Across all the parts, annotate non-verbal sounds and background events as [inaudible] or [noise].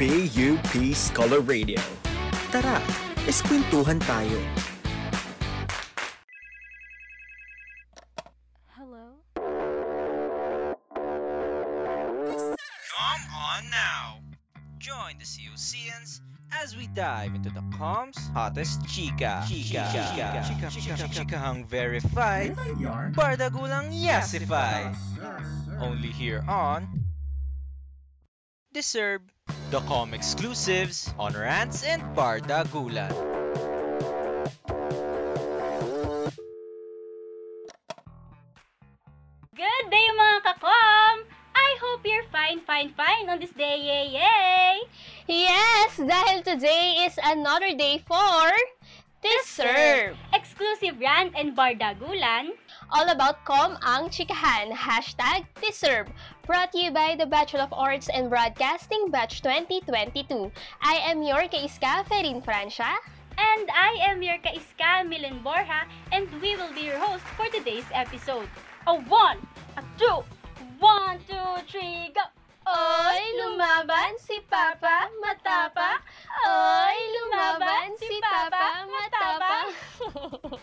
PUP Scholar Radio. Tara, eskwentuhan tayo. Hello? Come on now! Join the COCNs as we dive into the comms hottest chika. Chika. Chika. Chika. Chika. Chikahang verified. Bardagulang yasified. Only here on Deserve the com exclusives on Rants and Bardagulan. Good day mga kakom! I hope you're fine, fine, fine on this day, yay, yay! Yes, dahil today is another day for Deserve. Exclusive rant and bardagulan. All about com ang chikahan. Hashtag Deserve. Brought to you by the Bachelor of Arts and Broadcasting Batch 2022. I am your kaiska, Ferin Francia. And I am your kaiska, Milen Borja, and we will be your host for today's episode. A one, a two, one, two, three, go! Oy, lumaban si Papa, matapa. Oy, lumaban si Papa, matapa.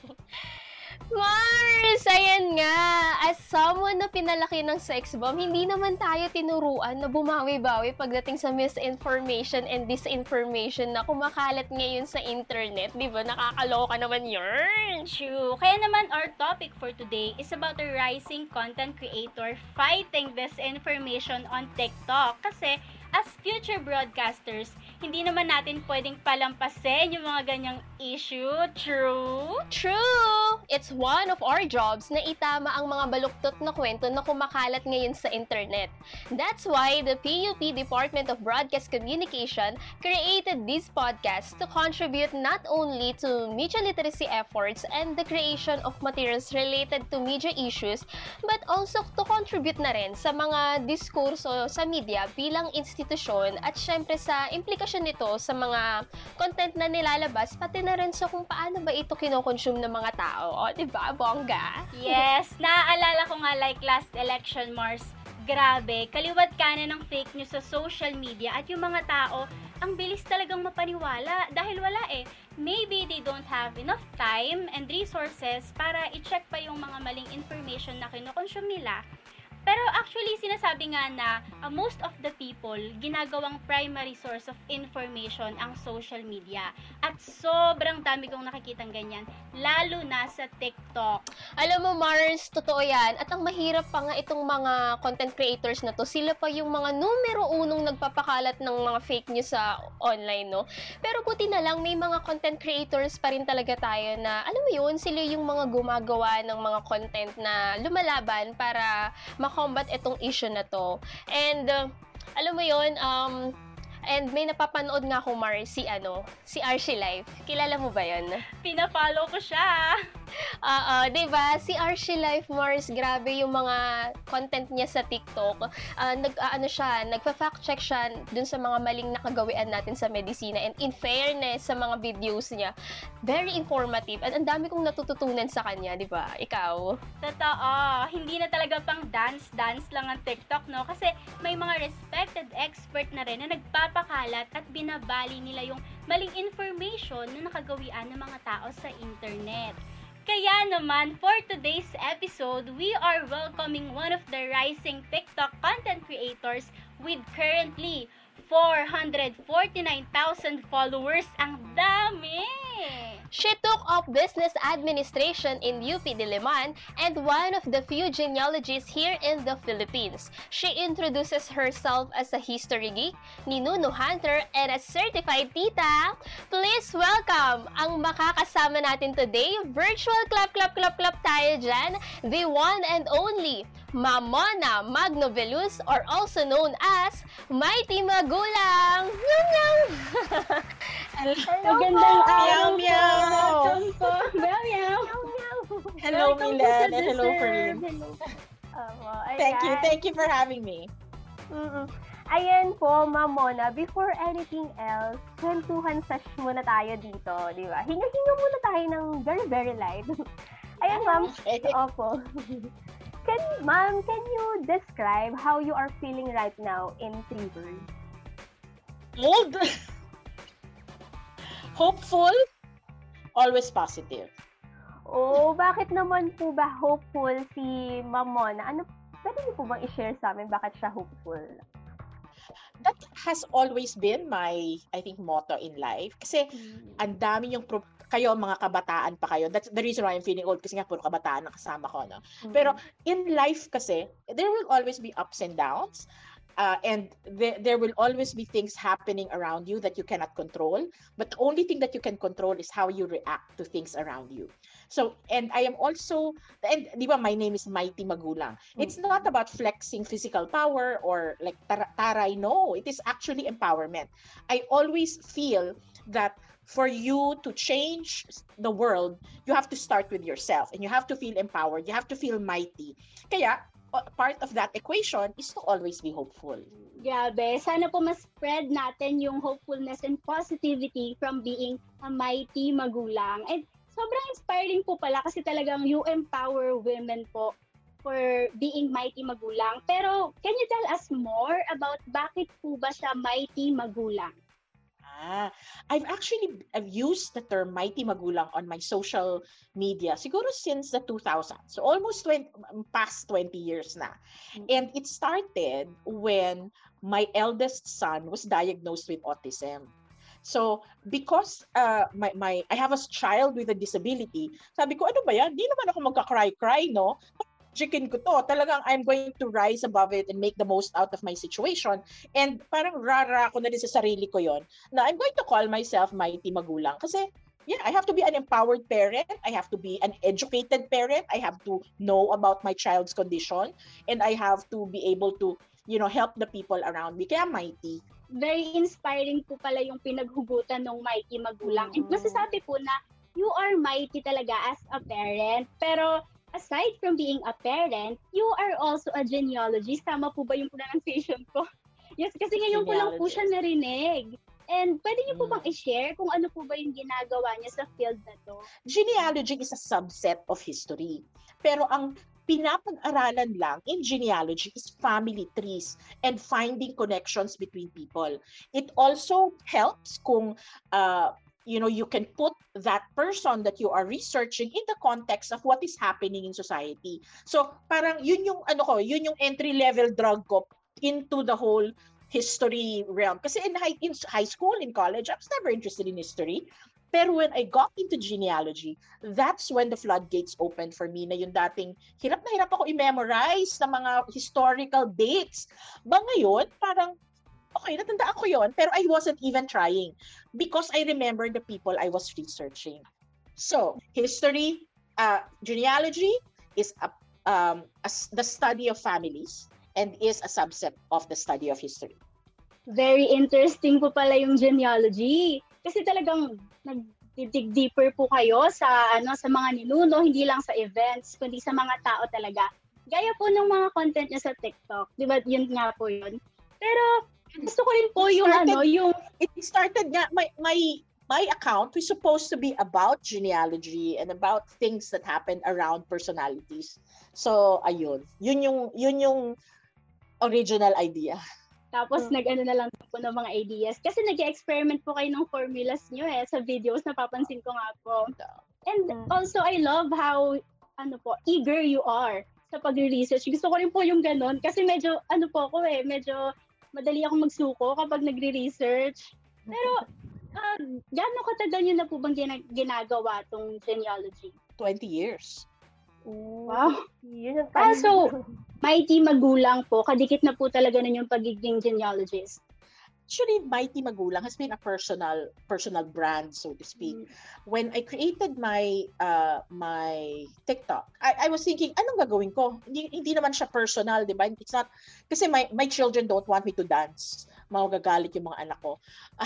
[laughs] Mars, ayan nga. As someone na pinalaki ng sex bomb, hindi naman tayo tinuruan na bumawi-bawi pagdating sa misinformation and disinformation na kumakalat ngayon sa internet. Di ba? Nakakaloka naman yun. True. Kaya naman our topic for today is about the rising content creator fighting disinformation on TikTok. Kasi as future broadcasters, hindi naman natin pwedeng palampasin yung mga ganyang issue. True? True! It's one of our jobs na itama ang mga baluktot na kwento na kumakalat ngayon sa internet. That's why the PUP Department of Broadcast Communication created this podcast to contribute not only to media literacy efforts and the creation of materials related to media issues, but also to contribute na rin sa mga diskurso sa media bilang institusyon at syempre sa implikasyon nito sa mga content na nilalabas, pati na rin sa kung paano ba ito kinokonsume ng mga tao. O, di ba, bongga? Yes, naaalala ko nga like last election, Mars, grabe, kaliwat kanan ng fake news sa social media at yung mga tao, ang bilis talagang mapaniwala dahil wala eh. Maybe they don't have enough time and resources para i-check pa yung mga maling information na kinokonsume nila. Pero actually, sinasabi nga na uh, most of the people, ginagawang primary source of information ang social media. At sobrang dami kong nakikitang ganyan, lalo na sa TikTok. Alam mo, Mars, totoo yan. At ang mahirap pa nga itong mga content creators na to, sila pa yung mga numero unong nagpapakalat ng mga fake news sa online, no? Pero buti na lang, may mga content creators pa rin talaga tayo na, alam mo yun, sila yung mga gumagawa ng mga content na lumalaban para makombat itong issue na to. And, uh, alam mo yun, um, and may napapanood nga ako, Mars, si ano, si Archie Life. Kilala mo ba yun? Pinafollow ko siya. Oo, 'di ba? Si Archie Life Mars, grabe yung mga content niya sa TikTok. Ah, nag ah, ano siya, nagfa-fact check siya dun sa mga maling nakagawian natin sa medisina and in fairness sa mga videos niya, very informative at ang dami kong natututunan sa kanya, 'di ba? Ikaw? Totoo. Hindi na talaga pang dance-dance lang ang TikTok, no? Kasi may mga respected expert na rin na nagpapakalat at binabali nila yung maling information na nakagawian ng mga tao sa internet. Kaya naman, for today's episode, we are welcoming one of the rising TikTok content creators with currently 449,000 followers. Ang dami! She took up business administration in UP Diliman and one of the few genealogists here in the Philippines. She introduces herself as a history geek, Ninuno Hunter, and a certified tita. Please welcome ang makakasama natin today. Virtual clap, clap, clap, clap tayo dyan. The one and only Mamona Magnovelus or also known as Mighty Magulang. Meow. [laughs] Magandang araw Meow, meow. Meow, meow. Hello, Milan, and hello. Farin. Opo, Thank you, thank you for having me. Mm-mm. Ayan po, Ma'am Mona, before anything else, kwentuhan sesh muna tayo dito, di ba? Hinga-hinga muna tayo ng very, very light. [laughs] Ayan, ma'am. Okay. Opo. [laughs] Can, ma'am, can you describe how you are feeling right now in three words? Old. [laughs] Hopeful. Always positive. Oh, bakit naman po ba hopeful si Ma'am Mona? Ano, pwede niyo po bang i-share sa amin bakit siya hopeful? That has always been my, I think, motto in life. Kasi ang dami yung pro- kayo mga kabataan pa kayo. That's the reason why I'm feeling old kasi nga puro kabataan ang kasama ko, no? Pero in life kasi, there will always be ups and downs. Uh, and there, there will always be things happening around you that you cannot control. But the only thing that you can control is how you react to things around you. So, and I am also, and di ba, my name is Mighty Magulang. It's not about flexing physical power or like tar- taray. No, it is actually empowerment. I always feel that for you to change the world, you have to start with yourself and you have to feel empowered. You have to feel mighty. Kaya, part of that equation is to always be hopeful. Grabe. Sana po mas spread natin yung hopefulness and positivity from being a mighty magulang. And sobrang inspiring po pala kasi talagang you empower women po for being mighty magulang. Pero can you tell us more about bakit po ba siya mighty magulang? Ah, I've actually I've used the term mighty magulang on my social media siguro since the 2000s. So almost 20 past 20 years na. And it started when my eldest son was diagnosed with autism. So because uh, my, my I have a child with a disability, sabi ko ano ba yan? Di naman ako magka-cry-cry, no? Chicken ko to. Talagang I'm going to rise above it and make the most out of my situation. And parang rara ko na din sa sarili ko yon na I'm going to call myself mighty magulang. Kasi yeah, I have to be an empowered parent. I have to be an educated parent. I have to know about my child's condition. And I have to be able to, you know, help the people around me. Kaya mighty. Very inspiring po pala yung pinaghugutan ng mighty magulang. And masasabi po na you are mighty talaga as a parent. Pero aside from being a parent, you are also a genealogist. Tama po ba yung pronunciation ko? [laughs] Yes, kasi ngayon ko lang po siya narinig. And pwede niyo po bang i-share kung ano po ba yung ginagawa niya sa field na to? Genealogy is a subset of history. Pero ang pinapag-aralan lang in genealogy is family trees and finding connections between people. It also helps kung uh, you know you can put that person that you are researching in the context of what is happening in society. So parang yun yung ano ko yun yung entry level drug ko into the whole history realm. Kasi in high in high school in college I was never interested in history. Pero when I got into genealogy, that's when the floodgates opened for me na yung dating hirap na hirap ako i-memorize ng mga historical dates. Ba ngayon, parang okay, natandaan ko yon pero I wasn't even trying because I remember the people I was researching. So, history, uh, genealogy is a, um, a, the study of families and is a subset of the study of history. Very interesting po pala yung genealogy. Kasi talagang nag-dig deeper po kayo sa ano sa mga ninuno, hindi lang sa events, kundi sa mga tao talaga. Gaya po ng mga content niya sa TikTok. Di ba? Yun nga po yun. Pero gusto ko rin po yung started, ano, yung... It started nga, my, my, my account was supposed to be about genealogy and about things that happen around personalities. So, ayun. Yun yung, yun yung original idea. Tapos nag-ano na lang po ng mga ideas. Kasi nag-experiment po kayo ng formulas nyo eh sa videos, napapansin ko nga po. And also, I love how, ano po, eager you are sa pag-research. Gusto ko rin po yung ganun. Kasi medyo, ano po ako eh, medyo madali akong magsuko kapag nagre-research. Pero, uh, gaano katagal nyo na po bang gina- ginagawa tong genealogy? 20 years. Wow. Ang Ah, so, mighty magulang po, kadikit na po talaga nun yung pagiging genealogist. Actually, Mighty Magulang has been a personal personal brand, so to speak. When I created my uh, my TikTok, I, I was thinking, anong gagawin ko? Hindi, hindi naman siya personal, di ba? It's not, kasi my, my children don't want me to dance. Magagalit yung mga anak ko.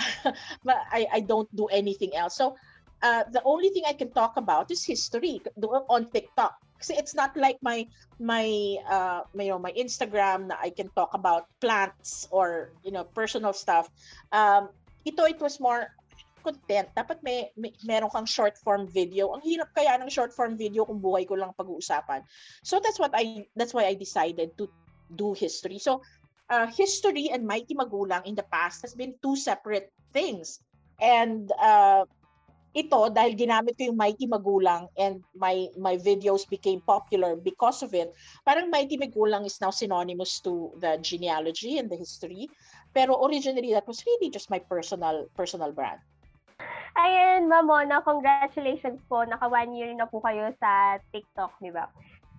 [laughs] but I, I don't do anything else. So, uh, the only thing I can talk about is history on TikTok. Kasi it's not like my my uh my, you know, my Instagram na I can talk about plants or you know personal stuff. Um ito it was more content. Dapat may, may meron kang short form video. Ang hirap kaya ng short form video kung buhay ko lang pag-uusapan. So that's what I that's why I decided to do history. So uh, history and Mighty Magulang in the past has been two separate things. And uh, ito dahil ginamit ko yung Mighty Magulang and my my videos became popular because of it. Parang Mighty Magulang is now synonymous to the genealogy and the history. Pero originally that was really just my personal personal brand. Ayan, Mamona, congratulations po. Naka one year na po kayo sa TikTok, di ba?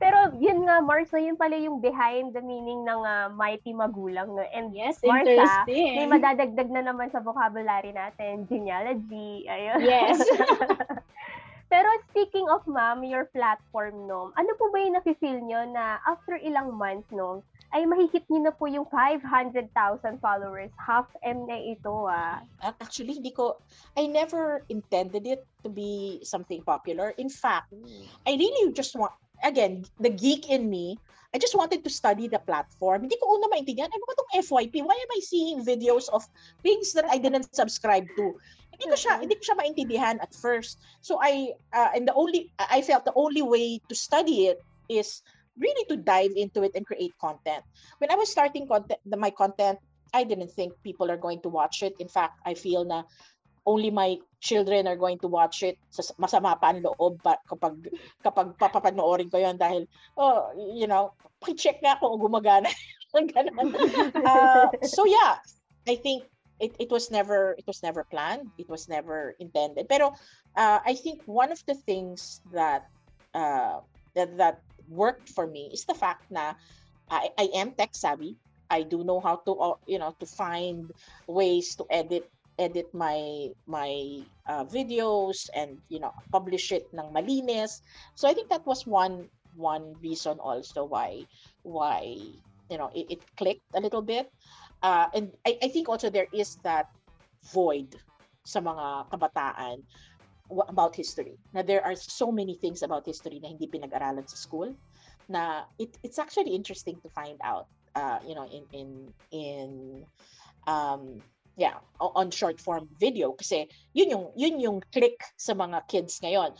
Pero yun nga, Mars, yun pala yung behind the meaning ng uh, mighty magulang. No? And Yes, Martha, interesting. may madadagdag na naman sa vocabulary natin, genealogy, ayun. Yes. [laughs] Pero speaking of ma'am, your platform, no, ano po ba yung nafe-feel nyo na after ilang months, no, ay mahihit nyo na po yung 500,000 followers. Half M na ito, ah. At actually, hindi ko, I never intended it to be something popular. In fact, I really just want, again, the geek in me, I just wanted to study the platform. Hindi ko una maintindihan, ano ba itong FYP? Why am I seeing videos of things that I didn't subscribe to? Hindi ko siya, hindi ko siya maintindihan at first. So I, uh, and the only, I felt the only way to study it is really to dive into it and create content. When I was starting content, the, my content, I didn't think people are going to watch it. In fact, I feel na only my children are going to watch it. Sa masama pa ang loob pa, kapag kapag papapanoorin ko 'yon dahil oh, you know, check nga kung gumagana. [laughs] uh, so yeah, I think it, it was never it was never planned. It was never intended. Pero uh, I think one of the things that uh, that that worked for me is the fact na I, I am tech savvy. I do know how to you know to find ways to edit edit my my uh, videos and you know publish it ng malinis. So I think that was one one reason also why why you know it, it clicked a little bit. Uh, and I, I think also there is that void sa mga kabataan about history. Na there are so many things about history na hindi pinag-aralan sa school na it, it's actually interesting to find out uh, you know in in in um yeah on short form video kasi yun yung yun yung click sa mga kids ngayon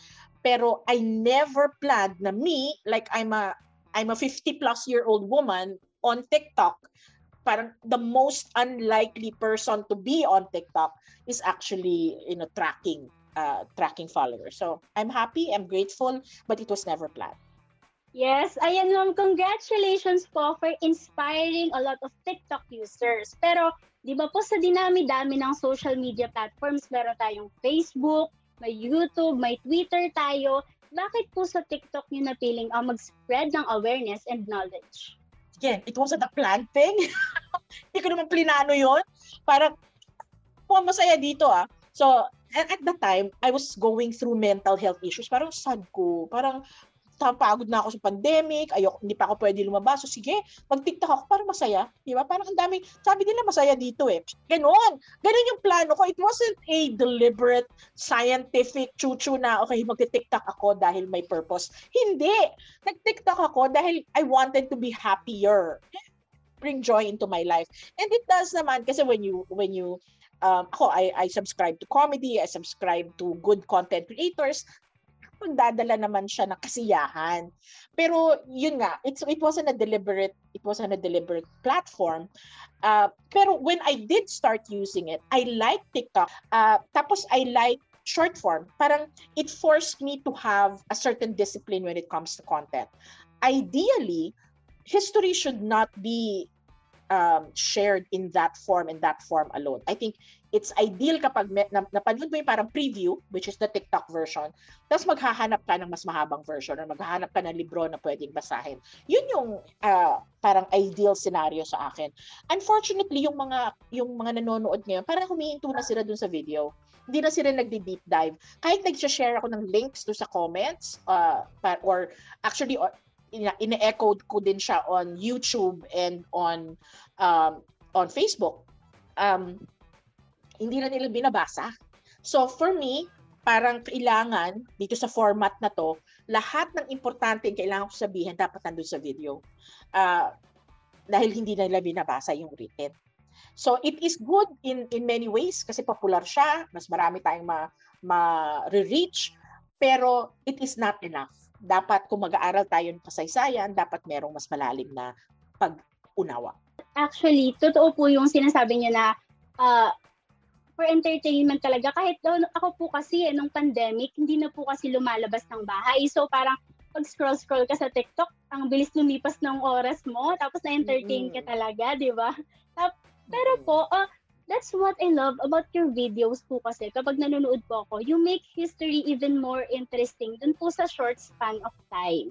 pero I never planned na me like I'm a I'm a 50 plus year old woman on TikTok parang the most unlikely person to be on TikTok is actually you know tracking uh, tracking followers. So I'm happy, I'm grateful, but it was never planned. Yes, ayan ma'am, congratulations po for inspiring a lot of TikTok users. Pero, di ba po sa dinami-dami ng social media platforms, meron tayong Facebook, may YouTube, may Twitter tayo. Bakit po sa TikTok nyo napiling uh, mag-spread ng awareness and knowledge? Again, it wasn't a planned thing. [laughs] Hindi ko naman plinano yon Parang, po, masaya dito ah. So, at, at the time, I was going through mental health issues. Parang sad ko. Parang pagod na ako sa pandemic, ayoko, hindi pa ako pwede lumabas. So sige, mag-TikTok ako para masaya. Di ba? Parang ang dami, sabi nila masaya dito eh. Ganon. Ganon yung plano ko. It wasn't a deliberate, scientific chuchu na, okay, mag-TikTok ako dahil may purpose. Hindi. Nag-TikTok ako dahil I wanted to be happier. Bring joy into my life. And it does naman kasi when you, when you, um, ako, I, I subscribe to comedy, I subscribe to good content creators magdadala naman siya ng kasiyahan. Pero yun nga, it's, it wasn't a deliberate, it wasn't a deliberate platform. Uh, pero when I did start using it, I like TikTok. Uh, tapos I like short form. Parang it forced me to have a certain discipline when it comes to content. Ideally, history should not be um, shared in that form and that form alone. I think it's ideal kapag me, na, napanood mo yung parang preview, which is the TikTok version, tapos maghahanap ka ng mas mahabang version or maghahanap ka ng libro na pwedeng basahin. Yun yung uh, parang ideal scenario sa akin. Unfortunately, yung mga yung mga nanonood ngayon, parang humihinto na sila dun sa video. Hindi na sila nagdi-deep dive. Kahit nag-share ako ng links do sa comments uh, or actually or, ine-echo ko din siya on YouTube and on um, on Facebook. Um, hindi na nila binabasa. So for me, parang kailangan dito sa format na to, lahat ng importante yung kailangan ko sabihin dapat nandun sa video. Uh, dahil hindi na nila binabasa yung written. So it is good in in many ways kasi popular siya, mas marami tayong ma, ma-reach, pero it is not enough. Dapat kung mag-aaral tayo ng kasaysayan, dapat merong mas malalim na pag-unawa. Actually, totoo po yung sinasabi niyo na uh, for entertainment talaga. Kahit ako po kasi eh, nung pandemic, hindi na po kasi lumalabas ng bahay. So parang pag scroll-scroll ka sa TikTok, ang bilis lumipas ng oras mo, tapos na-entertain ka talaga, di ba? Pero po, uh, that's what I love about your videos po kasi. Kapag nanonood po ako, you make history even more interesting dun po sa short span of time.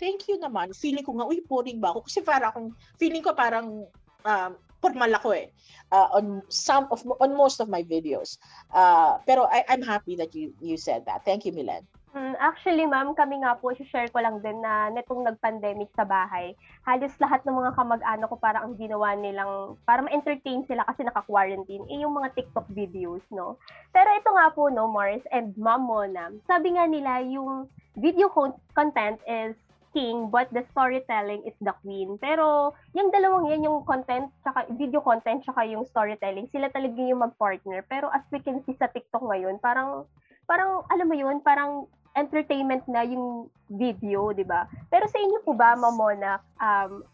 Thank you naman. Feeling ko nga, uy, boring ba ako? Kasi para akong, feeling ko parang um, formal ako eh uh, on some of on most of my videos. Uh, pero I, I'm happy that you you said that. Thank you, Milen. Mm, actually, ma'am, kami nga po, share ko lang din na netong nag-pandemic sa bahay, halos lahat ng mga kamag-anak ko parang ang ginawa nilang, para ma-entertain sila kasi naka-quarantine, eh yung mga TikTok videos, no? Pero ito nga po, no, Morris and Ma'am Mona, sabi nga nila yung video content is king but the storytelling is the queen. Pero yung dalawang yan, yung content, tsaka, video content, tsaka yung storytelling, sila talaga yung mag-partner. Pero as we can see sa TikTok ngayon, parang, parang, alam mo yun, parang entertainment na yung video, di ba? Pero sa inyo po ba, Mamona, um,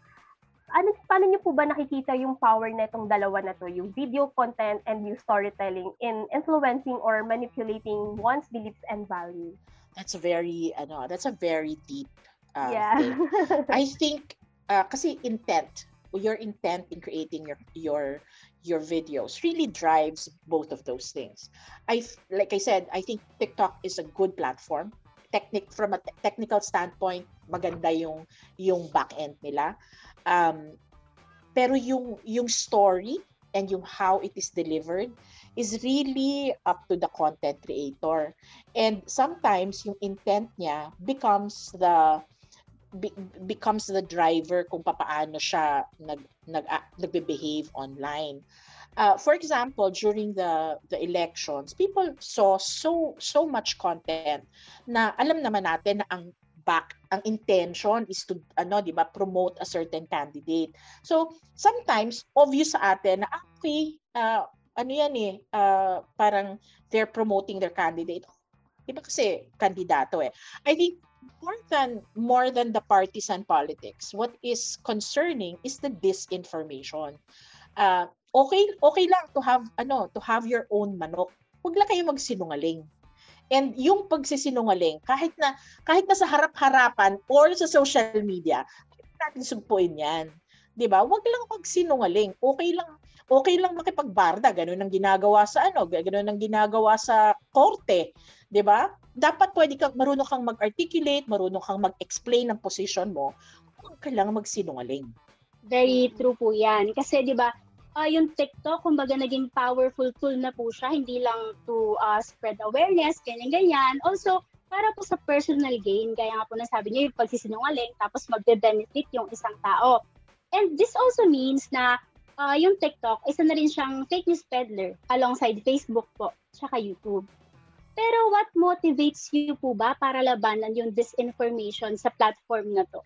ano, paano niyo po ba nakikita yung power na itong dalawa na to, yung video content and yung storytelling in influencing or manipulating one's beliefs and values? That's a very, ano, that's a very deep uh, yeah. thing. [laughs] I think, uh, kasi intent, your intent in creating your your your videos really drives both of those things. I like I said, I think TikTok is a good platform. Technic from a te- technical standpoint, maganda yung yung back end nila. Um, pero yung yung story and yung how it is delivered is really up to the content creator. And sometimes yung intent niya becomes the be- becomes the driver kung paano siya nag nag uh, nagbe-behave online. Uh, for example, during the the elections, people saw so so much content na alam naman natin na ang back ang intention is to ano 'di ba promote a certain candidate. So sometimes obvious sa atin na ah, okay uh, ano yan eh uh, parang they're promoting their candidate. 'Di ba kasi kandidato eh. I think more than more than the partisan politics, what is concerning is the disinformation. Uh, okay okay lang to have ano to have your own manok. Huwag lang kayo magsinungaling. And yung pagsisinungaling, kahit na kahit na sa harap-harapan or sa social media, natin sugpuin 'yan. 'Di ba? Huwag lang magsinungaling. Okay lang okay lang makipagbarda, ganun ang ginagawa sa ano, ganun ang ginagawa sa korte, 'di ba? dapat pwede kang marunong kang mag-articulate, marunong kang mag-explain ng position mo, huwag ka lang magsinungaling. Very true po 'yan. Kasi 'di ba, uh, yung TikTok kumbaga naging powerful tool na po siya hindi lang to uh, spread awareness, ganyan ganyan. Also, para po sa personal gain, kaya nga po nasabi niyo yung pagsisinungaling tapos magbe-benefit yung isang tao. And this also means na uh, yung TikTok, isa na rin siyang fake news peddler alongside Facebook po, tsaka YouTube. Pero what motivates you po ba para labanan yung disinformation sa platform na to?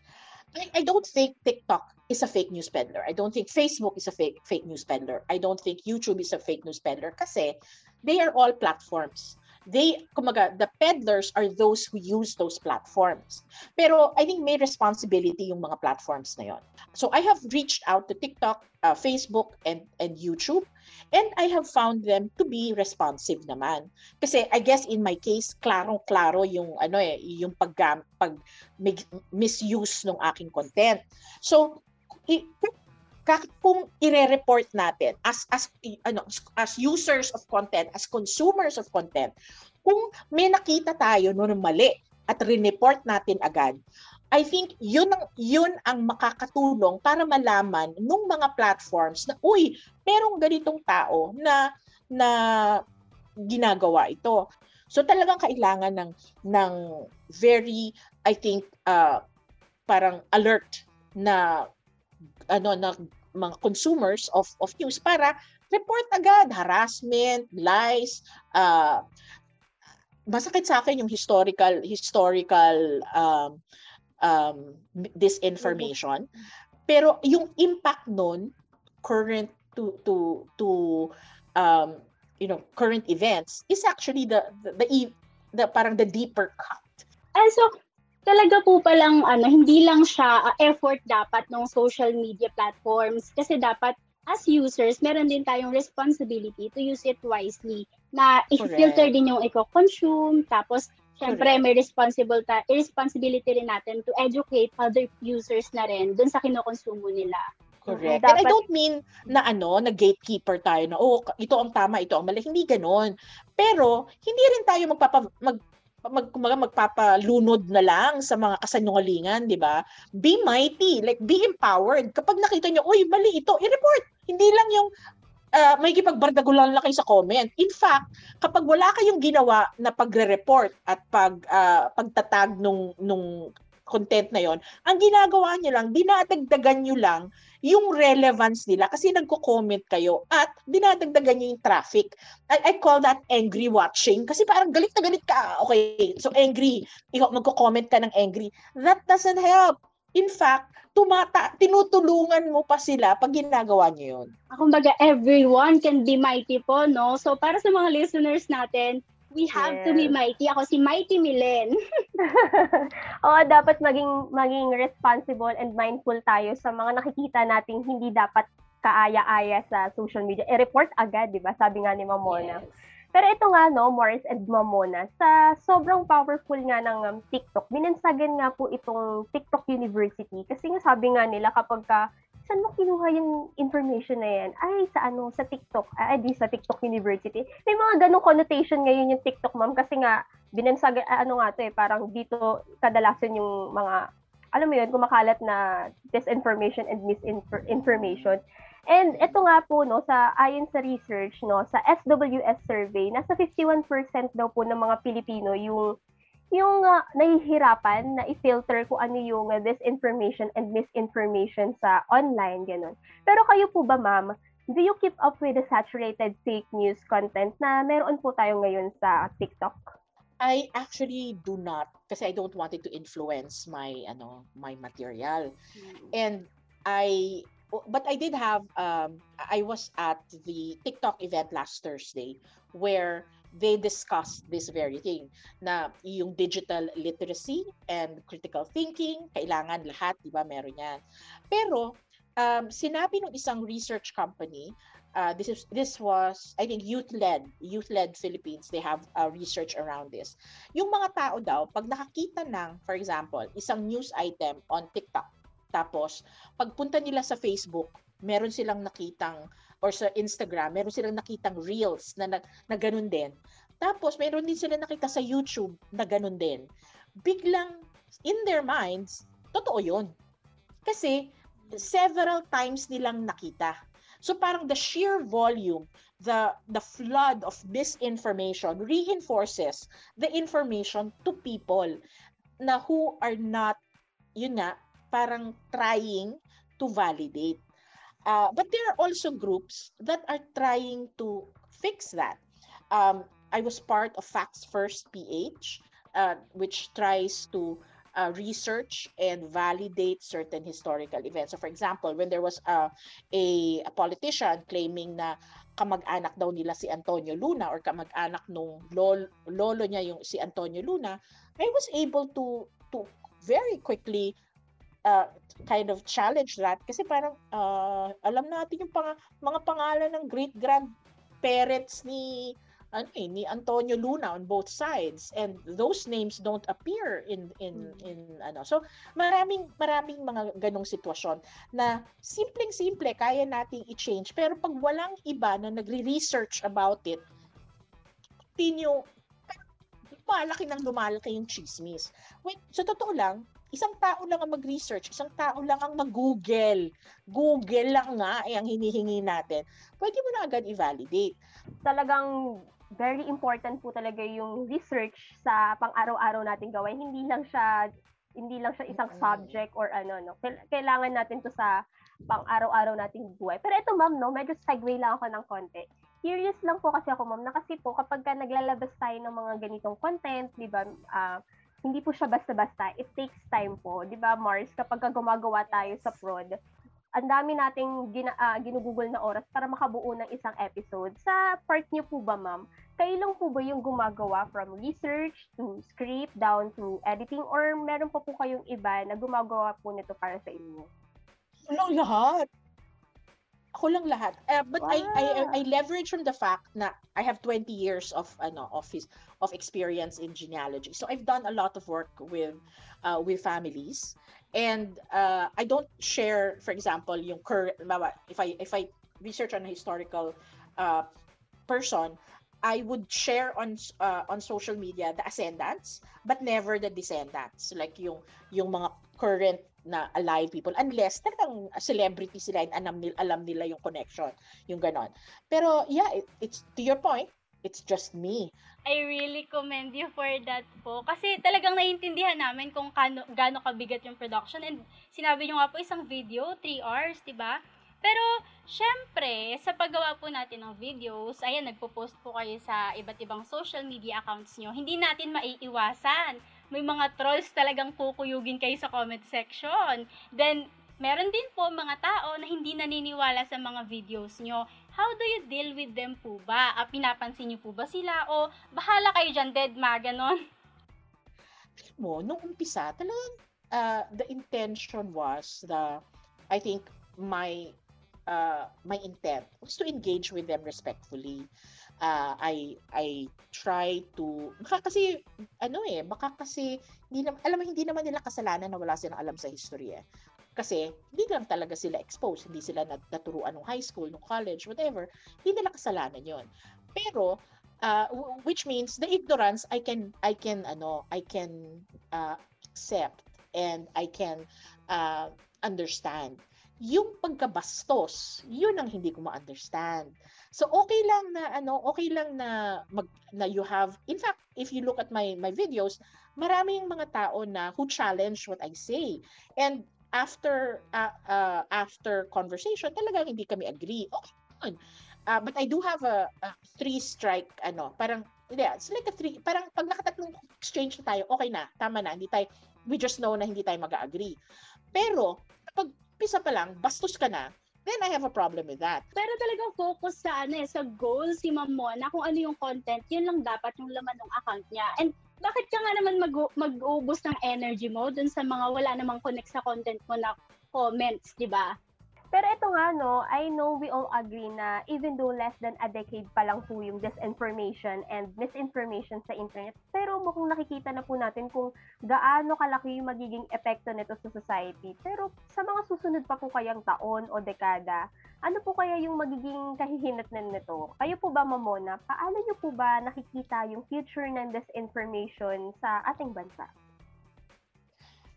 I, I don't think TikTok is a fake news peddler. I don't think Facebook is a fake fake news peddler. I don't think YouTube is a fake news peddler kasi they are all platforms they, kumaga, the peddlers are those who use those platforms. Pero I think may responsibility yung mga platforms na yon. So I have reached out to TikTok, uh, Facebook, and, and YouTube, and I have found them to be responsive naman. Kasi I guess in my case, klarong-klaro yung, ano eh, yung pag, pag misuse ng aking content. So, kung ire-report natin as as ano as users of content, as consumers of content, kung may nakita tayo no mali at re-report natin agad, I think yun ang yun ang makakatulong para malaman ng mga platforms na uy, merong ganitong tao na na ginagawa ito. So talagang kailangan ng ng very I think uh, parang alert na ano na mga consumers of of news para report agad harassment, lies, uh, masakit sa akin yung historical historical um, um, disinformation. Pero yung impact nun current to to to um, you know current events is actually the the the, the parang the deeper cut. And so talaga po palang ano, hindi lang siya uh, effort dapat ng social media platforms kasi dapat as users, meron din tayong responsibility to use it wisely na i-filter din yung i-consume tapos syempre may responsible ta- responsibility rin natin to educate other users na rin dun sa kinokonsumo nila. Correct. Dapat- And I don't mean na ano, na gatekeeper tayo na, oh, ito ang tama, ito ang mali. Hindi ganon. Pero, hindi rin tayo magpapa, mag, mag, kumbaga magpapalunod na lang sa mga kasanungalingan, di ba? Be mighty, like be empowered. Kapag nakita nyo, uy, mali ito, i-report. Hindi lang yung uh, may kipagbardagulan lang kayo sa comment. In fact, kapag wala kayong ginawa na pagre-report at pag uh, pagtatag nung nung content na yon, ang ginagawa niyo lang, dinadagdagan niyo lang yung relevance nila kasi nagko-comment kayo at dinadagdagan niyo yung traffic. I, I call that angry watching kasi parang galit na galit ka. Okay, so angry. Ikaw magko-comment ka ng angry. That doesn't help. In fact, tumata tinutulungan mo pa sila pag ginagawa niyo yun. Kumbaga, everyone can be mighty po, no? So, para sa mga listeners natin, we have to be Yes. mighty. Ako si Mighty Milen. [laughs] Oo, dapat maging maging responsible and mindful tayo sa mga nakikita nating hindi dapat kaaya-aya sa social media. I-report agad, di ba? Sabi nga ni Mamona. Pero ito nga, no, Morris and Mamona, sa sobrang powerful nga ng um, TikTok, binansagan nga po itong TikTok University. Kasi nga sabi nga nila kapag ka, saan mo kinuha yung information na yan? Ay, sa ano, sa TikTok. Ay, di sa TikTok University. May mga ganong connotation ngayon yung TikTok, ma'am. Kasi nga, binansagan, ah, ano nga to eh, parang dito kadalasan yung mga, alam mo yun, kumakalat na disinformation and misinformation. And ito nga po no sa ayon sa research no sa SWS survey nasa 51% daw po ng mga Pilipino yung yung uh, nahihirapan na i-filter kung ano yung uh, disinformation and misinformation sa online ganun. Pero kayo po ba ma'am, do you keep up with the saturated fake news content na meron po tayo ngayon sa TikTok? I actually do not kasi I don't want it to influence my ano my material. And I but I did have um I was at the TikTok event last Thursday where they discussed this very thing na yung digital literacy and critical thinking kailangan lahat 'di ba meron yan. Pero um sinabi ng isang research company uh, this is this was I think youth led youth led Philippines they have uh, research around this yung mga tao daw pag nakakita ng for example isang news item on TikTok tapos pagpunta nila sa Facebook meron silang nakitang or sa Instagram meron silang nakitang reels na na, na ganun din. Tapos meron din sila nakita sa YouTube na ganun din. Biglang in their minds totoo yun. Kasi several times nilang nakita. So parang the sheer volume, the the flood of misinformation reinforces the information to people na who are not yun nga parang trying to validate. Uh, but there are also groups that are trying to fix that. Um, I was part of Facts First PH, uh, which tries to uh, research and validate certain historical events. So for example, when there was a, a, a politician claiming na kamag-anak daw nila si Antonio Luna or kamag-anak nung lol, lolo niya yung si Antonio Luna, I was able to to very quickly uh, kind of challenge that. Kasi parang uh, alam natin yung pang, mga pangalan ng great grandparents ni ano eh, ni Antonio Luna on both sides. And those names don't appear in in in ano. So maraming maraming mga ganong sitwasyon na simpleng simple kaya nating i-change. Pero pag walang iba na nagre-research about it continue lumalaki nang lumalaki yung chismis. Wait, sa totoo lang, isang tao lang ang mag-research, isang tao lang ang mag-google. Google lang nga ay ang hinihingi natin. Pwede mo na agad i-validate. Talagang very important po talaga yung research sa pang-araw-araw nating gawain. Hindi lang siya hindi lang siya isang subject or ano no. Kail- Kailangan natin to sa pang-araw-araw nating buhay. Pero ito ma'am no, medyo segue lang ako ng konti. Curious lang po kasi ako ma'am na kasi po kapag ka naglalabas tayo ng mga ganitong content, 'di ba? ah, hindi po siya basta-basta. It takes time po, 'di ba Mars? Kapag ka gumagawa tayo sa prod, ang dami nating gina, uh, ginugugol na oras para makabuo ng isang episode. Sa part niyo po ba, ma'am, kayo lang po ba yung gumagawa from research to script down to editing or meron pa po kayong iba na gumagawa po nito para sa inyo? Ano lahat? Ako lang lahat. Uh, but wow. I, I I leverage from the fact na I have 20 years of ano office of experience in genealogy. So I've done a lot of work with uh, with families and uh, I don't share for example yung current if I if I research on a historical uh, person I would share on uh, on social media the ascendants but never the descendants like yung yung mga current na alive people unless talagang celebrity sila and alam nila, alam nila yung connection, yung ganon. Pero yeah, it, it's to your point, it's just me. I really commend you for that po. Kasi talagang naiintindihan namin kung kano, gaano kabigat yung production. And sinabi nyo nga po isang video, 3 hours, di ba? Pero, syempre, sa paggawa po natin ng videos, ayan, nagpo-post po kayo sa iba't ibang social media accounts nyo. Hindi natin maiiwasan may mga trolls talagang kukuyugin kayo sa comment section. Then, meron din po mga tao na hindi naniniwala sa mga videos nyo. How do you deal with them po ba? Ah, pinapansin nyo po ba sila? O bahala kayo dyan, dead ma, ganon? mo, nung umpisa, talagang uh, the intention was the, I think, my uh, my intent was to engage with them respectfully uh, I I try to baka kasi ano eh baka kasi hindi na, alam mo hindi naman nila kasalanan na wala silang alam sa history eh. Kasi hindi lang talaga sila exposed, hindi sila nat- naturuan ng high school, ng college, whatever. Hindi nila kasalanan 'yon. Pero uh, which means the ignorance I can I can ano I can uh, accept and I can uh, understand yung pagkabastos, yun ang hindi ko ma-understand. So okay lang na ano, okay lang na mag na you have in fact, if you look at my my videos, maraming mga tao na who challenge what I say. And after uh, uh, after conversation, talagang hindi kami agree. Okay. Uh, but I do have a, a three strike ano, parang yeah, it's like a three, parang pag nakatatlong exchange na tayo, okay na, tama na, hindi tayo, we just know na hindi tayo mag-agree. Pero, kapag umpisa pa lang, bastos ka na, then I have a problem with that. Pero talagang focus sa ano eh, sa goal si Ma'am Mona, kung ano yung content, yun lang dapat yung laman ng account niya. And bakit ka nga naman mag- mag-ubos ng energy mo dun sa mga wala namang connect sa content mo na comments, di ba? Pero ito nga, no, I know we all agree na even though less than a decade pa lang po yung disinformation and misinformation sa internet, pero mukhang nakikita na po natin kung gaano kalaki yung magiging epekto nito sa society. Pero sa mga susunod pa po kayang taon o dekada, ano po kaya yung magiging kahihinatnan nito? Kayo po ba, Mamona, paano nyo po ba nakikita yung future ng disinformation sa ating bansa?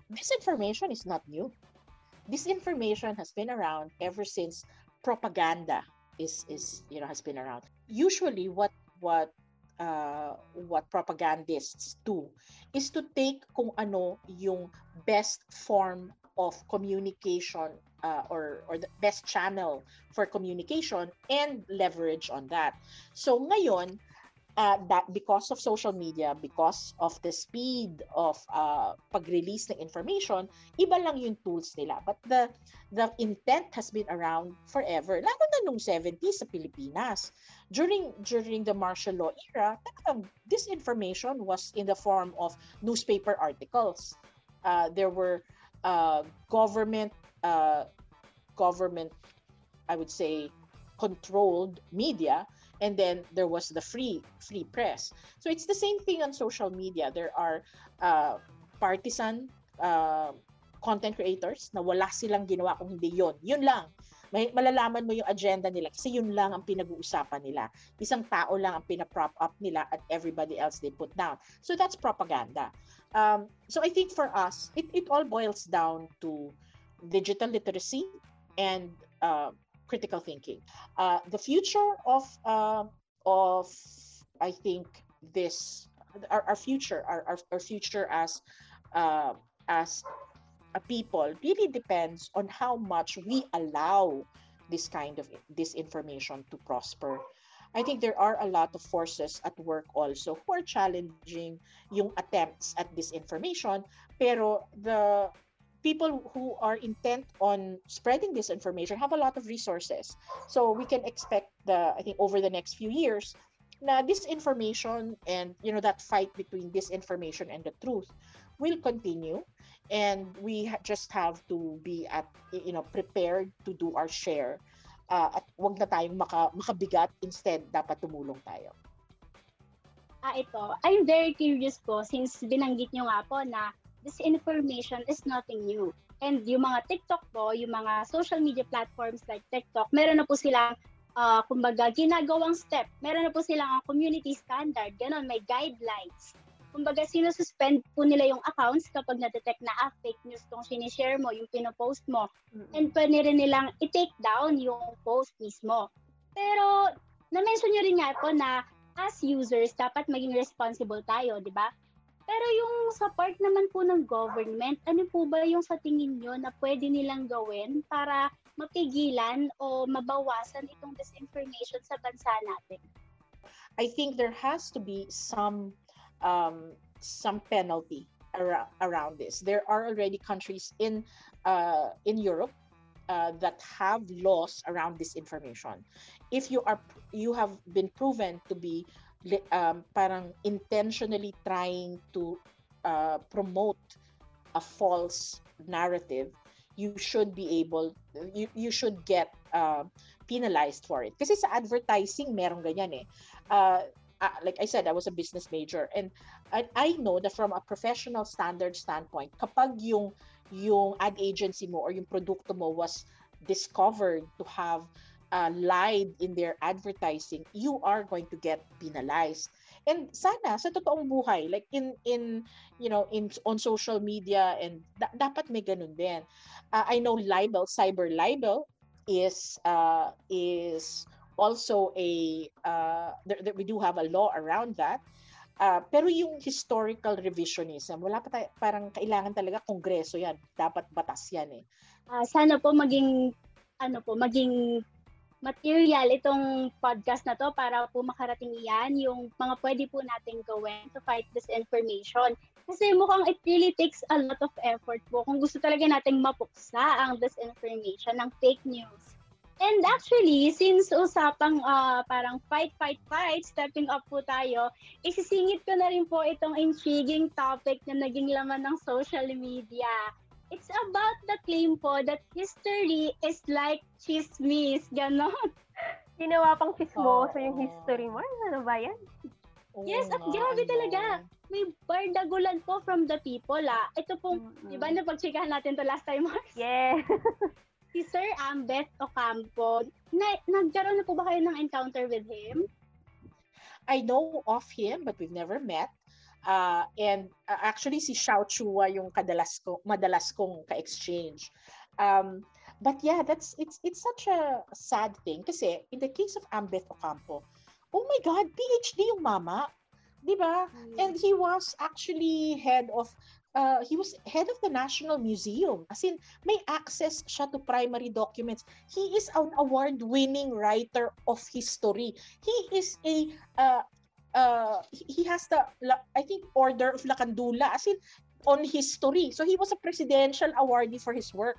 Disinformation is not new disinformation has been around ever since propaganda is is you know has been around. Usually, what what uh, what propagandists do is to take kung ano yung best form of communication uh, or or the best channel for communication and leverage on that. So ngayon, uh, that because of social media, because of the speed of uh, pag-release ng information, iba lang yung tools nila. But the the intent has been around forever. Lalo na nung 70s sa Pilipinas. During during the martial law era, talagang disinformation was in the form of newspaper articles. Uh, there were uh, government uh, government I would say controlled media and then there was the free free press. So it's the same thing on social media. There are uh, partisan uh, content creators na wala silang ginawa kung hindi yon yun lang. May malalaman mo yung agenda nila kasi yun lang ang pinag-uusapan nila. Isang tao lang ang pina-prop up nila at everybody else they put down. So that's propaganda. Um, so I think for us it, it all boils down to digital literacy and uh, critical thinking. Uh, the future of uh, of I think this our, our future our, our, future as uh, as a people really depends on how much we allow this kind of disinformation to prosper. I think there are a lot of forces at work also who are challenging yung attempts at disinformation pero the people who are intent on spreading this information have a lot of resources. So we can expect the I think over the next few years na disinformation and you know that fight between disinformation and the truth will continue and we ha- just have to be at you know prepared to do our share uh, at wag na tayong maka, makabigat instead dapat tumulong tayo Ah, ito. I'm very curious po since binanggit nyo nga po na disinformation is nothing new. And yung mga TikTok po, yung mga social media platforms like TikTok, meron na po silang uh, kumbaga, ginagawang step. Meron na po silang community standard, ganun, may guidelines. Kumbaga, sinususpend po nila yung accounts kapag na-detect na ah, fake news tong sinishare mo, yung pinopost mo. And pwede rin nilang i-take down yung post mismo. Pero, na-mention nyo rin nga po na as users, dapat maging responsible tayo, di ba? Pero yung sa part naman po ng government, ano po ba yung sa tingin nyo na pwede nilang gawin para mapigilan o mabawasan itong disinformation sa bansa natin? I think there has to be some um, some penalty ar- around this. There are already countries in uh, in Europe uh, that have laws around disinformation. If you are you have been proven to be um, parang intentionally trying to uh, promote a false narrative, you should be able you you should get uh, penalized for it. Kasi sa advertising meron ganyan eh. Uh, uh, like I said, I was a business major and I, I know that from a professional standard standpoint, kapag yung yung ad agency mo or yung produkto mo was discovered to have uh, lied in their advertising, you are going to get penalized. And sana sa totoong buhay, like in in you know in on social media and da- dapat may ganun din. Uh, I know libel, cyber libel is uh, is also a uh, there, there, we do have a law around that. Uh, pero yung historical revisionism, wala pa tayo, parang kailangan talaga kongreso yan. Dapat batas yan eh. Ah, sana po maging ano po, maging material itong podcast na to para po makarating yan yung mga pwede po nating gawin to fight disinformation. Kasi mukhang it really takes a lot of effort po kung gusto talaga nating mapuksa ang disinformation ng fake news. And actually, since usapang uh, parang fight, fight, fight, stepping up po tayo, isisingit ko na rin po itong intriguing topic na naging laman ng social media. It's about the claim po that history is like chismis. Ganon. [laughs] Ginawa pang chismoso Oo. yung history mo. Ano ba yan? Oo Yes, at grabe ano. talaga. May bardagulan po from the people ah. Ito pong, Mm-mm. di ba napagchikahan natin to last time, [laughs] Mars? Yeah. Si Sir Ambeth Ocampo, na, nagkaroon na po ba kayo ng encounter with him? I know of him, but we've never met. Uh, and uh, actually, si Xiao Chua yung kadalas ko, madalas kong ka-exchange. Um, but yeah, that's it's it's such a sad thing kasi in the case of Ambeth Ocampo, oh my God, PhD yung mama, di ba? And he was actually head of uh, he was head of the National Museum. As in, may access siya to primary documents. He is an award-winning writer of history. He is a uh, uh, he has the I think Order of Lacandula as in on history. So he was a presidential awardee for his work.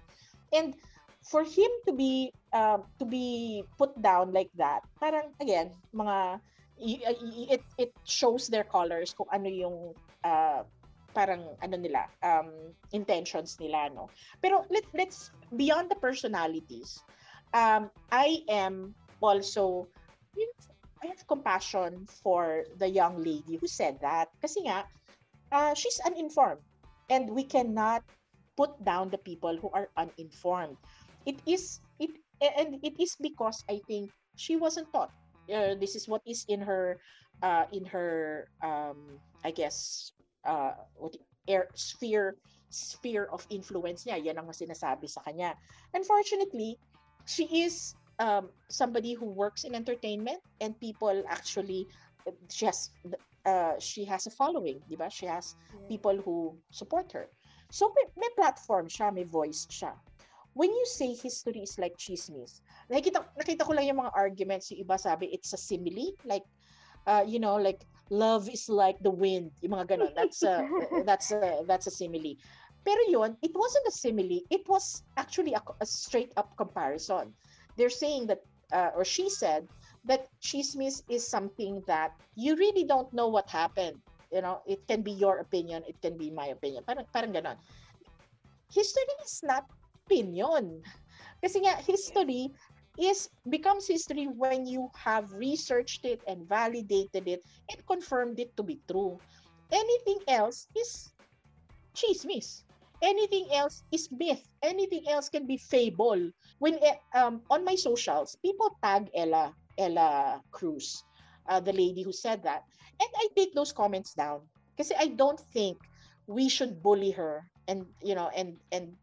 And for him to be um, to be put down like that, parang again, mga it it shows their colors kung ano yung uh, parang ano nila um intentions nila no pero let let's beyond the personalities um i am also I have compassion for the young lady who said that. Kasi nga uh, she's uninformed. And we cannot put down the people who are uninformed. It is it and it is because i think she wasn't taught. Uh, this is what is in her uh, in her um i guess uh what air sphere sphere of influence niya. Yan ang sinasabi sa kanya. Unfortunately she is um somebody who works in entertainment and people actually she has uh she has a following di ba? She has people who support her. So may, may platform siya may voice siya. When you say history is like chismis nakita nakita ko lang yung mga arguments yung iba sabi it's a simile like uh, you know like love is like the wind yung mga ganon that's a [laughs] that's a that's a simile. Pero yon, it wasn't a simile. It was actually a, a straight up comparison. They're saying that, uh, or she said, that chismis is something that you really don't know what happened. You know, it can be your opinion, it can be my opinion. Parang, parang ganon. History is not opinion. Kasi nga, history is becomes history when you have researched it and validated it and confirmed it to be true. Anything else is chismis. Anything else is myth. Anything else can be fable. When eh, um, on my socials, people tag Ella Ella Cruz, uh, the lady who said that, and I take those comments down because I don't think we should bully her and you know and and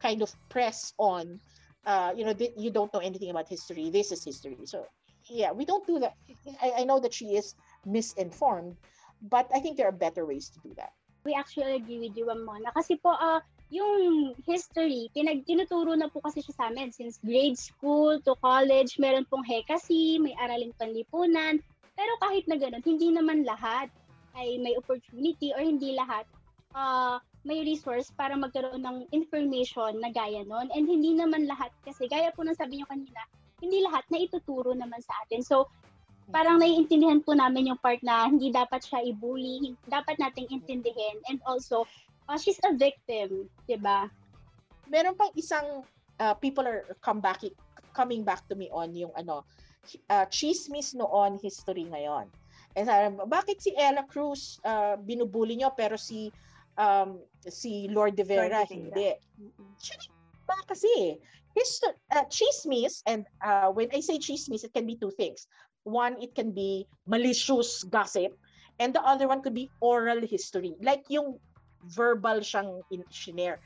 kind of press on uh, you know, th- you don't know anything about history. This is history. So, yeah, we don't do that. I, I know that she is misinformed, but I think there are better ways to do that. We actually agree with you, Mona. Kasi po, uh, yung history, pinag tinuturo na po kasi siya sa amin since grade school to college, meron pong hekasi, may araling panlipunan. Pero kahit na ganun, hindi naman lahat ay may opportunity or hindi lahat uh, may resource para magkaroon ng information na gaya nun. And hindi naman lahat, kasi gaya po ng sabi nyo kanina, hindi lahat na ituturo naman sa atin. So, parang naiintindihan po namin yung part na hindi dapat siya i-bully, dapat nating intindihin. And also, uh, she's a victim, di ba? Meron pang isang, uh, people are come back, coming back to me on yung ano, uh, chismis noon, history ngayon. And sabi, bakit si Ella Cruz uh, binubuli nyo pero si um, si Lord de Vera, Lord de Vera. hindi. Actually, ba kasi, history, uh, chismis, and uh, when I say chismis, it can be two things. One, it can be malicious gossip, and the other one could be oral history. Like yung verbal siyang in share.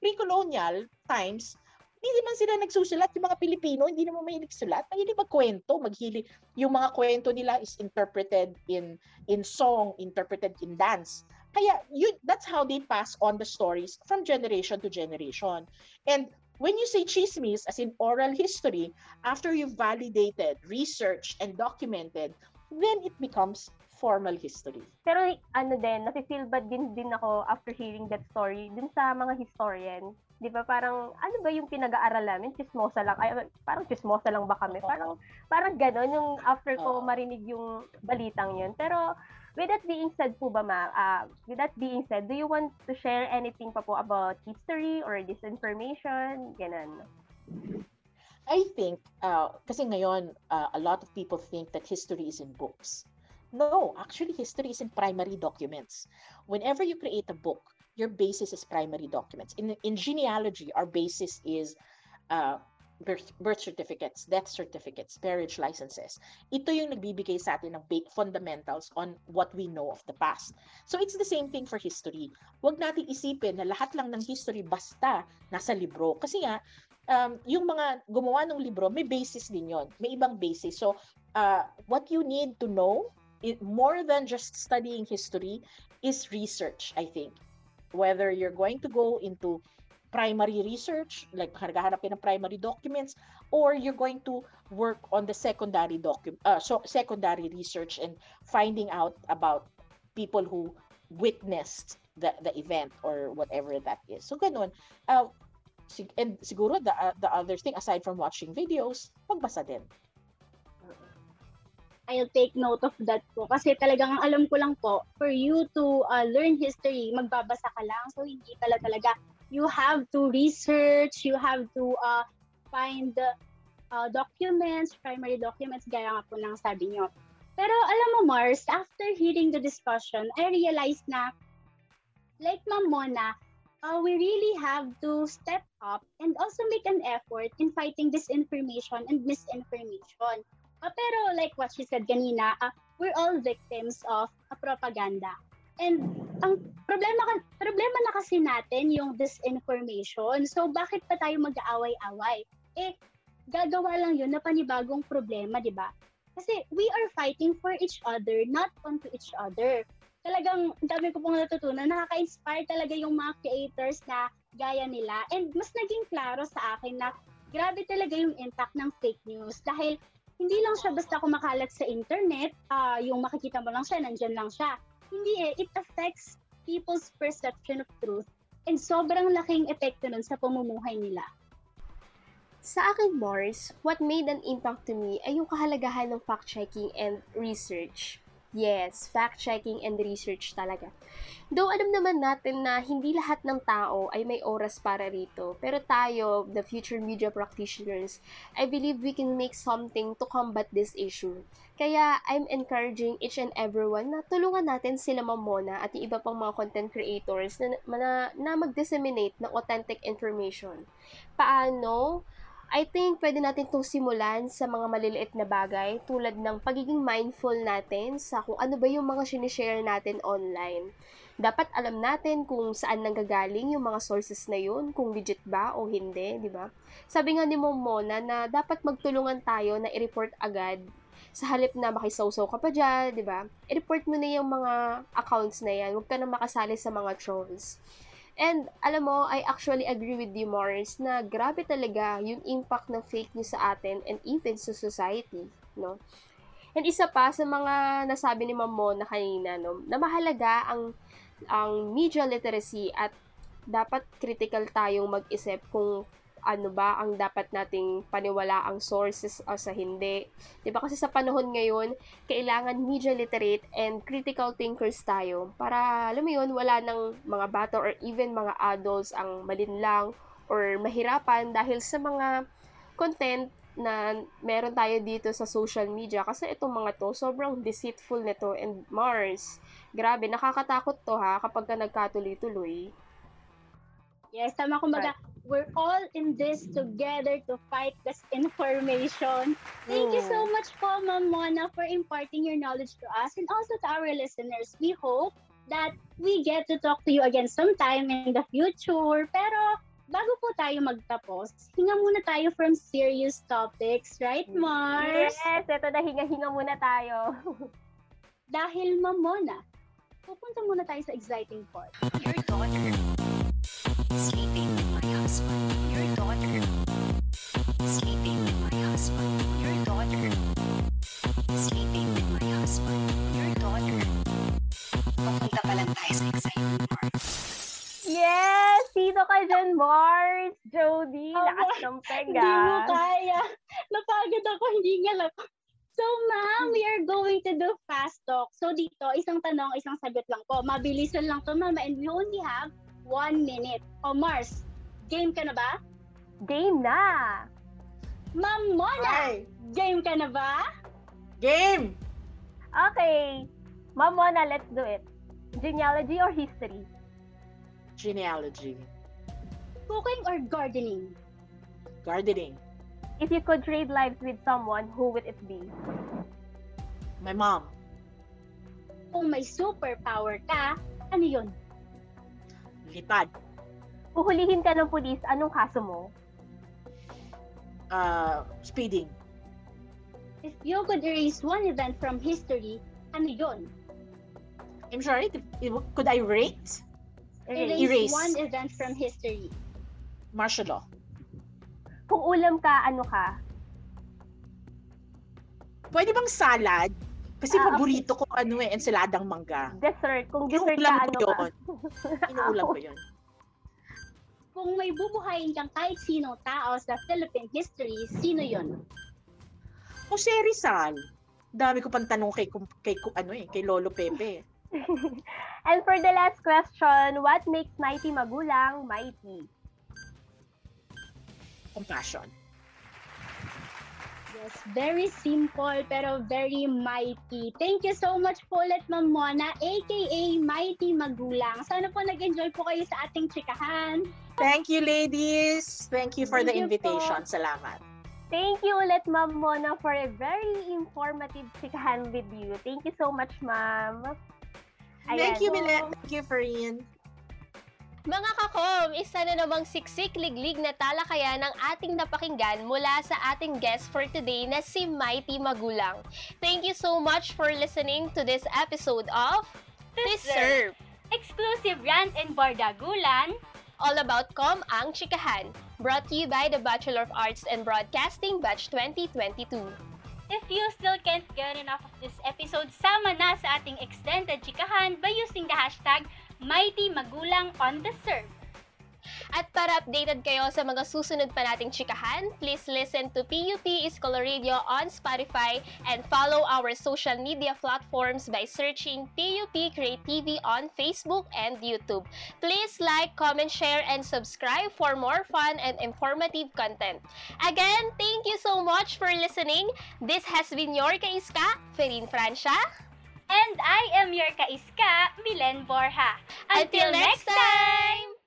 Pre-colonial times, hindi naman sila nagsusulat. Yung mga Pilipino, hindi naman may nagsulat. Mahilig magkwento, maghili. Yung mga kwento nila is interpreted in in song, interpreted in dance. Kaya you, that's how they pass on the stories from generation to generation. And when you say chismis, as in oral history, after you've validated, researched, and documented, then it becomes formal history. Pero ano din, nafe-feel bad din din ako after hearing that story din sa mga historian. 'Di ba? Parang ano ba yung pinag-aaral namin? Chismosa lang. Ay, parang chismosa lang ba kami? Parang parang gano'n yung after ko marinig yung balitang 'yun. Pero With that being said po ba ma, uh, with that being said, do you want to share anything pa po about history or disinformation? Ganun. I think, uh, kasi ngayon, uh, a lot of people think that history is in books. No, actually, history is in primary documents. Whenever you create a book, your basis is primary documents. In, in genealogy, our basis is uh, birth, certificates, death certificates, marriage licenses. Ito yung nagbibigay sa atin ng fundamentals on what we know of the past. So it's the same thing for history. Huwag natin isipin na lahat lang ng history basta nasa libro. Kasi nga, um, yung mga gumawa ng libro, may basis din yon May ibang basis. So uh, what you need to know, it, more than just studying history, is research, I think. Whether you're going to go into primary research, like naghahanap ng primary documents, or you're going to work on the secondary document, uh, so secondary research and finding out about people who witnessed the, the event or whatever that is. So ganun. Uh, and siguro the, uh, the other thing aside from watching videos, magbasa din. I'll take note of that po. Kasi talagang ang alam ko lang po, for you to uh, learn history, magbabasa ka lang. So, hindi pala talaga you have to research, you have to uh, find uh, documents, primary documents, gaya nga po ng sabi nyo. Pero alam mo, Mars, after hearing the discussion, I realized na, like Ma'am Mona, uh, we really have to step up and also make an effort in fighting disinformation and misinformation. Uh, pero like what she said kanina, uh, we're all victims of uh, propaganda. And ang problema problema na kasi natin yung disinformation. So bakit pa tayo mag-aaway-away? Eh gagawa lang yun na panibagong problema, 'di ba? Kasi we are fighting for each other, not onto each other. Talagang dami ko pong natutunan, nakaka-inspire talaga yung mga creators na gaya nila. And mas naging klaro sa akin na grabe talaga yung impact ng fake news dahil hindi lang siya basta kumakalat sa internet, uh, yung makikita mo lang siya, nandyan lang siya hindi eh. It affects people's perception of truth And sobrang laking epekto nun sa pamumuhay nila. Sa akin, Mars, what made an impact to me ay yung kahalagahan ng fact-checking and research. Yes, fact-checking and research talaga. Though alam naman natin na hindi lahat ng tao ay may oras para rito, pero tayo, the future media practitioners, I believe we can make something to combat this issue. Kaya I'm encouraging each and everyone na tulungan natin sila Mamona at yung iba pang mga content creators na, na, na mag-disseminate ng authentic information. Paano? I think pwede natin itong simulan sa mga maliliit na bagay tulad ng pagiging mindful natin sa kung ano ba yung mga sinishare natin online. Dapat alam natin kung saan nanggagaling yung mga sources na yun, kung legit ba o hindi, di ba? Sabi nga ni Momona na dapat magtulungan tayo na i-report agad sa halip na makisawsaw ka pa dyan, di ba? I-report mo na yung mga accounts na yan. Huwag ka na makasali sa mga trolls. And alam mo, I actually agree with you, Morris, na grabe talaga yung impact ng fake news sa atin and even sa society, no? And isa pa sa mga nasabi ni Ma'am Mona kanina, no, na mahalaga ang ang media literacy at dapat critical tayong mag-isip kung ano ba ang dapat nating paniwala ang sources o sa hindi. 'Di ba? Kasi sa panahon ngayon, kailangan media literate and critical thinkers tayo. Para alam mo 'yun, wala nang mga bata or even mga adults ang malinlang or mahirapan dahil sa mga content na meron tayo dito sa social media. Kasi itong mga to sobrang deceitful nito and Mars. Grabe nakakatakot to ha kapag ka nagkatuloy-tuloy Yes, tama kumbaga, we're all in this together to fight this information. Thank you so much po, Ma'am Mona, for imparting your knowledge to us and also to our listeners. We hope that we get to talk to you again sometime in the future. Pero bago po tayo magtapos, hinga muna tayo from serious topics, right, Mars? Yes, eto na hinga-hinga muna tayo. [laughs] Dahil, Ma'am Mona, pupunta muna tayo sa exciting part. Your daughter husband. Your daughter sleeping with my husband. Your daughter sleeping with my husband. Your daughter. Papunta pa lang tayo sa exciting part. Yes! Sino ka dyan, Mars? Jody, Aba, lakas ng Hindi mo pega. kaya. Napagod ako, hindi nga lang. So, ma'am, we are going to do fast talk. So, dito, isang tanong, isang sagot lang po. Mabilisan lang to, mama. And we only have one minute. O, Mars, game ka na ba? Game na! Ma'am Mona, Hi! game ka na ba? Game! Okay. Ma'am Mona, let's do it. Genealogy or history? Genealogy. Cooking or gardening? Gardening. If you could trade lives with someone, who would it be? My mom. Kung may superpower ka, ano yun? Lipad. Huhulihin ka ng pulis, anong kaso mo? Uh, speeding. If you could erase one event from history, ano yun? I'm sorry, could I rate? Erase, Erase. one event from history. Martial law. Kung ulam ka, ano ka? Pwede bang salad? Kasi Ah, okay. paborito ko ano eh, ensaladang mangga. Dessert. Kung dessert Inuulam ka, ano ka? Inuulam ko yun. [laughs] Kung may bubuhayin kang kahit sinong tao sa Philippine history, sino yun? Jose Rizal. Dami ko pang tanong kay, kay, ano eh, kay Lolo Pepe. [laughs] And for the last question, what makes mighty magulang mighty? Compassion. Yes, very simple pero very mighty. Thank you so much po ulit, Ma'am Mona, aka Mighty Magulang. Sana po nag-enjoy po kayo sa ating chikahan. Thank you, ladies. Thank you for Thank the you po. invitation. Salamat. Thank you ulit, Ma'am Mona, for a very informative chikahan with you. Thank you so much, Ma'am. Thank you, Milet. Thank you, Farine. Mga kakom, isa na namang siksik-liglig na talakayan ng ating napakinggan mula sa ating guest for today na si Mighty Magulang. Thank you so much for listening to this episode of Deserve! Exclusive rant and bardagulan. All about Com Ang Chikahan. Brought to you by the Bachelor of Arts and Broadcasting Batch 2022. If you still can't get enough of this episode, sama na sa ating extended chikahan by using the hashtag Mighty Magulang on the Serve. At para updated kayo sa mga susunod pa nating chikahan, please listen to PUP Scholar Radio on Spotify and follow our social media platforms by searching PUP Create TV on Facebook and YouTube. Please like, comment, share, and subscribe for more fun and informative content. Again, thank you so much for listening. This has been your Kaiska, Ferin Francia. And I am your kaiska, Milen Borja. Until next time!